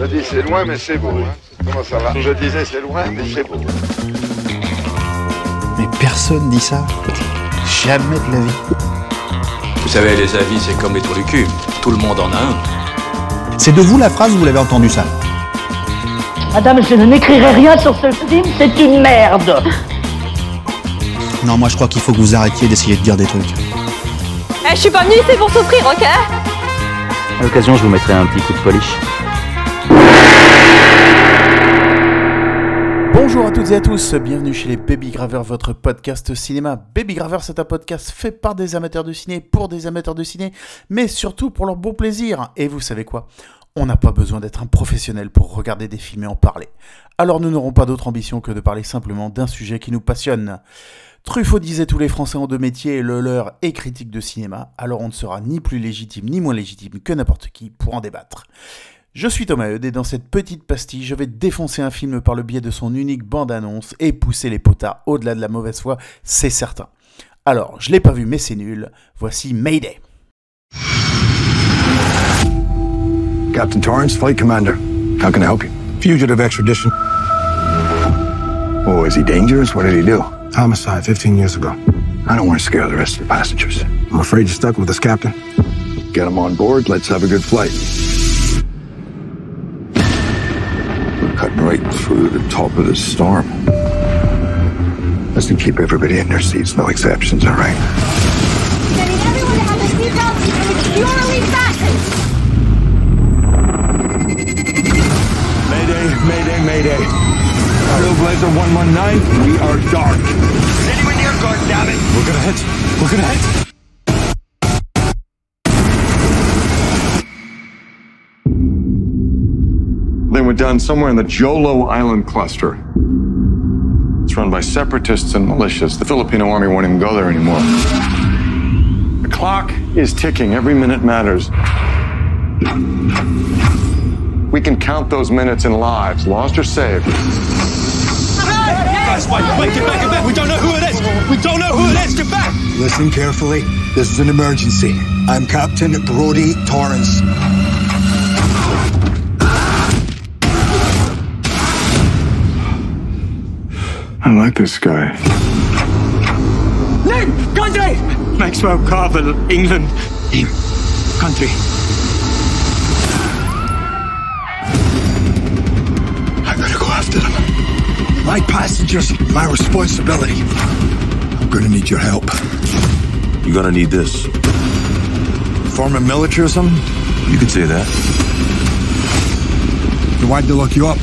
Je dis c'est loin mais c'est beau. Hein. Comment ça va Je disais c'est loin mais c'est beau. Mais personne dit ça. Jamais de la vie. Vous savez, les avis, c'est comme les trous du cul. Tout le monde en a un. C'est de vous la phrase ou vous l'avez entendu ça Madame, je n'écrirai rien sur ce film, c'est une merde. Non, moi je crois qu'il faut que vous arrêtiez d'essayer de dire des trucs. Eh, je suis pas venue ici pour souffrir, ok? À l'occasion, je vous mettrai un petit coup de polish. Bonjour à toutes et à tous, bienvenue chez les Baby Graveurs, votre podcast cinéma. Baby Graveurs, c'est un podcast fait par des amateurs de ciné, pour des amateurs de ciné, mais surtout pour leur bon plaisir. Et vous savez quoi? On n'a pas besoin d'être un professionnel pour regarder des films et en parler. Alors nous n'aurons pas d'autre ambition que de parler simplement d'un sujet qui nous passionne. Truffaut disait tous les Français ont deux métiers le leur est critique de cinéma, alors on ne sera ni plus légitime ni moins légitime que n'importe qui pour en débattre. Je suis Thomas Eudes et dans cette petite pastille, je vais défoncer un film par le biais de son unique bande-annonce et pousser les potas au-delà de la mauvaise foi, c'est certain. Alors, je l'ai pas vu mais c'est nul, voici Mayday. Captain Torrance, Flight Commander. How can I help you? Fugitive extradition. Oh, is he dangerous? What did he do? Homicide 15 years ago. I don't want to scare the rest of the passengers. I'm afraid you're stuck with us, Captain. Get him on board. Let's have a good flight. Right through the top of the storm. Let's keep everybody in their seats. No exceptions, all right? Getting everyone to have their seatbelts securely fastened. Mayday, mayday, mayday. Trailblazer 119, we are dark. Anyone near guard, damn it! We're gonna hit. We're gonna hit. They went down somewhere in the Jolo Island cluster. It's run by separatists and militias. The Filipino army won't even go there anymore. The clock is ticking. Every minute matters. We can count those minutes in lives, lost or saved. Guys, wait, wait, get back, get back. We don't know who it is. We don't know who it is. Get back. Listen carefully. This is an emergency. I'm Captain Brody Torrance. I like this guy. Name, country. Maxwell Carvel, England. Name, country. I gotta go after them. My passengers, my responsibility. I'm gonna need your help. You're gonna need this. Form of militarism? You could say that. Then why'd they lock you up?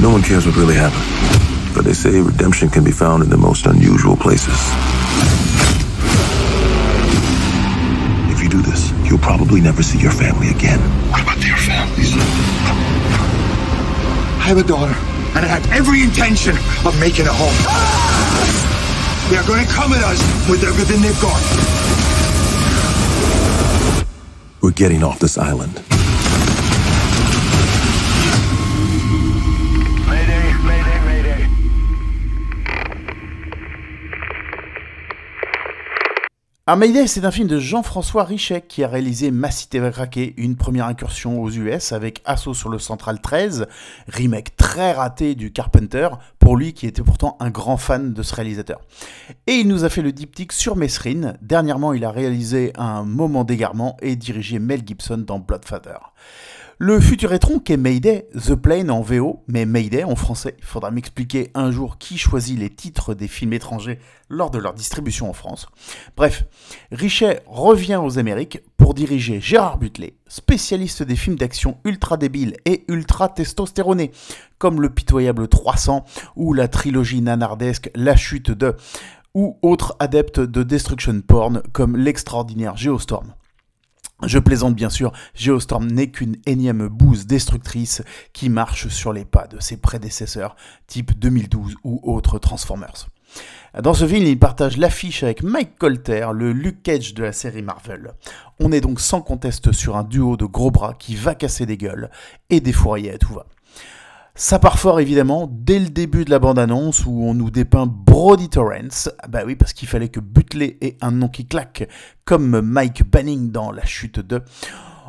No one cares what really happened. They say redemption can be found in the most unusual places. If you do this, you'll probably never see your family again. What about their families? I have a daughter, and I had every intention of making a home. They're gonna come at us with everything they've got. We're getting off this island. Mayday, c'est un film de Jean-François Richet qui a réalisé Ma cité va une première incursion aux US avec Assaut sur le Central 13, remake très raté du Carpenter, pour lui qui était pourtant un grand fan de ce réalisateur. Et il nous a fait le diptyque sur Mesrine, dernièrement il a réalisé Un moment d'égarement et dirigé Mel Gibson dans Bloodfather. Le futur étron qu'est Mayday, The Plane en VO, mais Mayday en français. Il faudra m'expliquer un jour qui choisit les titres des films étrangers lors de leur distribution en France. Bref, Richet revient aux Amériques pour diriger Gérard Butler, spécialiste des films d'action ultra débiles et ultra testostéronés, comme Le Pitoyable 300 ou la trilogie nanardesque La Chute de, ou autres adeptes de destruction porn comme l'extraordinaire Geostorm. Je plaisante bien sûr, Geostorm n'est qu'une énième bouse destructrice qui marche sur les pas de ses prédécesseurs, type 2012 ou autres Transformers. Dans ce film, il partage l'affiche avec Mike Colter, le Luke Cage de la série Marvel. On est donc sans conteste sur un duo de gros bras qui va casser des gueules et des fourriers à tout va. Ça part fort évidemment dès le début de la bande-annonce où on nous dépeint Brody Torrance. Bah oui, parce qu'il fallait que Butler ait un nom qui claque, comme Mike Banning dans La Chute de.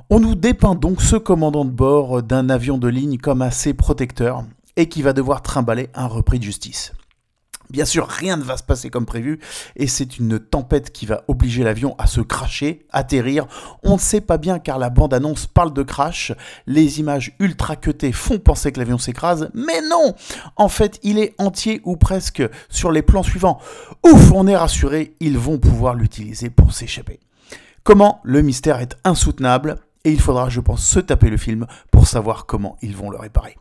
On nous dépeint donc ce commandant de bord d'un avion de ligne comme assez protecteur et qui va devoir trimballer un repris de justice. Bien sûr, rien ne va se passer comme prévu, et c'est une tempête qui va obliger l'avion à se cracher, atterrir. On ne sait pas bien car la bande-annonce parle de crash, les images ultra cutées font penser que l'avion s'écrase, mais non En fait, il est entier ou presque sur les plans suivants. Ouf, on est rassuré, ils vont pouvoir l'utiliser pour s'échapper. Comment? Le mystère est insoutenable, et il faudra, je pense, se taper le film pour savoir comment ils vont le réparer.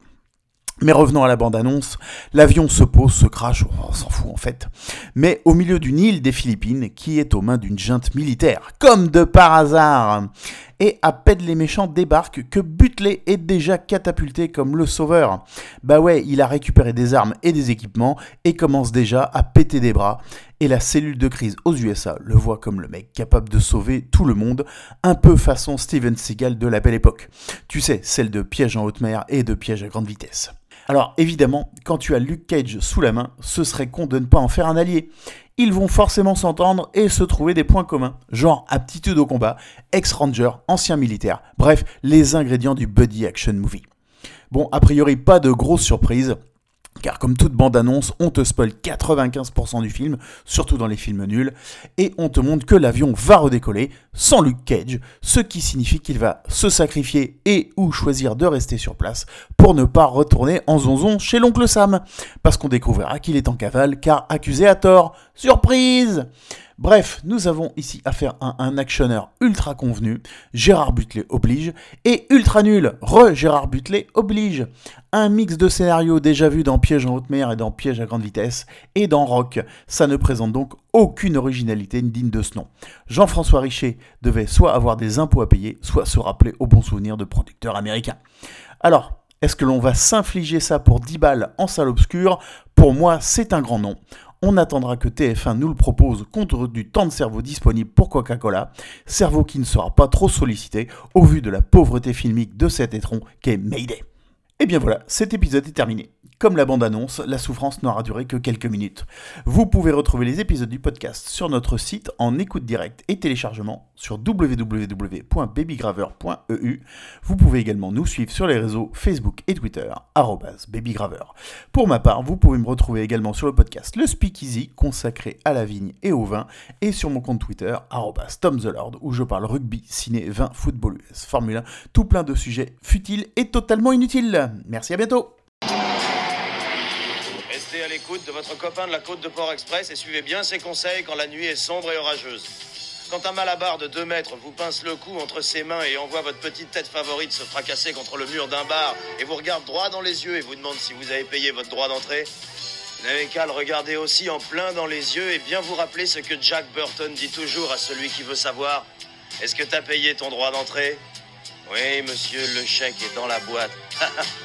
Mais revenons à la bande-annonce, l'avion se pose, se crache, on s'en fout en fait, mais au milieu d'une île des Philippines qui est aux mains d'une junte militaire, comme de par hasard. Et à peine les méchants débarquent que Butley est déjà catapulté comme le sauveur. Bah ouais, il a récupéré des armes et des équipements et commence déjà à péter des bras. Et la cellule de crise aux USA le voit comme le mec capable de sauver tout le monde, un peu façon Steven Seagal de la belle époque. Tu sais, celle de piège en haute mer et de piège à grande vitesse. Alors évidemment, quand tu as Luke Cage sous la main, ce serait con de ne pas en faire un allié. Ils vont forcément s'entendre et se trouver des points communs, genre aptitude au combat, ex-ranger, ancien militaire, bref, les ingrédients du buddy action movie. Bon, a priori pas de grosses surprises, car comme toute bande-annonce, on te spoil 95% du film, surtout dans les films nuls, et on te montre que l'avion va redécoller sans Luke Cage, ce qui signifie qu'il va se sacrifier et ou choisir de rester sur place pour ne pas retourner en zonzon chez l'oncle Sam, parce qu'on découvrira qu'il est en cavale car accusé à tort. Surprise Bref, nous avons ici affaire à un actionneur ultra convenu, Gérard Butler oblige, et ultra nul, re-Gérard Butler oblige. Un mix de scénarios déjà vus dans Piège en haute mer et dans Piège à grande vitesse, et dans Rock. Ça ne présente donc aucune originalité digne de ce nom. Jean-François Richer devait soit avoir des impôts à payer, soit se rappeler au bon souvenir de producteurs américains. Alors, est-ce que l'on va s'infliger ça pour 10 balles en salle obscure? Pour moi, c'est un grand nom. On attendra que TF1 nous le propose contre du temps de cerveau disponible pour Coca-Cola, cerveau qui ne sera pas trop sollicité au vu de la pauvreté filmique de cet étron qu'est Mayday. Et bien voilà, cet épisode est terminé. Comme la bande-annonce, la souffrance n'aura duré que quelques minutes. Vous pouvez retrouver les épisodes du podcast sur notre site en écoute directe et téléchargement sur www.babygraveur.eu. Vous pouvez également nous suivre sur les réseaux Facebook et Twitter, babygraveur. Pour ma part, vous pouvez me retrouver également sur le podcast Le Speakeasy, consacré à la vigne et au vin, et sur mon compte Twitter, TomTheLord, où je parle rugby, ciné, vin, football US, Formule 1, tout plein de sujets futiles et totalement inutiles. Merci, à bientôt Restez à l'écoute de votre copain de la côte de Port-Express et suivez bien ses conseils quand la nuit est sombre et orageuse. Quand un malabar de 2 mètres vous pince le cou entre ses mains et envoie votre petite tête favorite se fracasser contre le mur d'un bar et vous regarde droit dans les yeux et vous demande si vous avez payé votre droit d'entrée, n'avez qu'à le regarder aussi en plein dans les yeux et bien vous rappeler ce que Jack Burton dit toujours à celui qui veut savoir. Est-ce que t'as payé ton droit d'entrée? Oui, monsieur, le chèque est dans la boîte.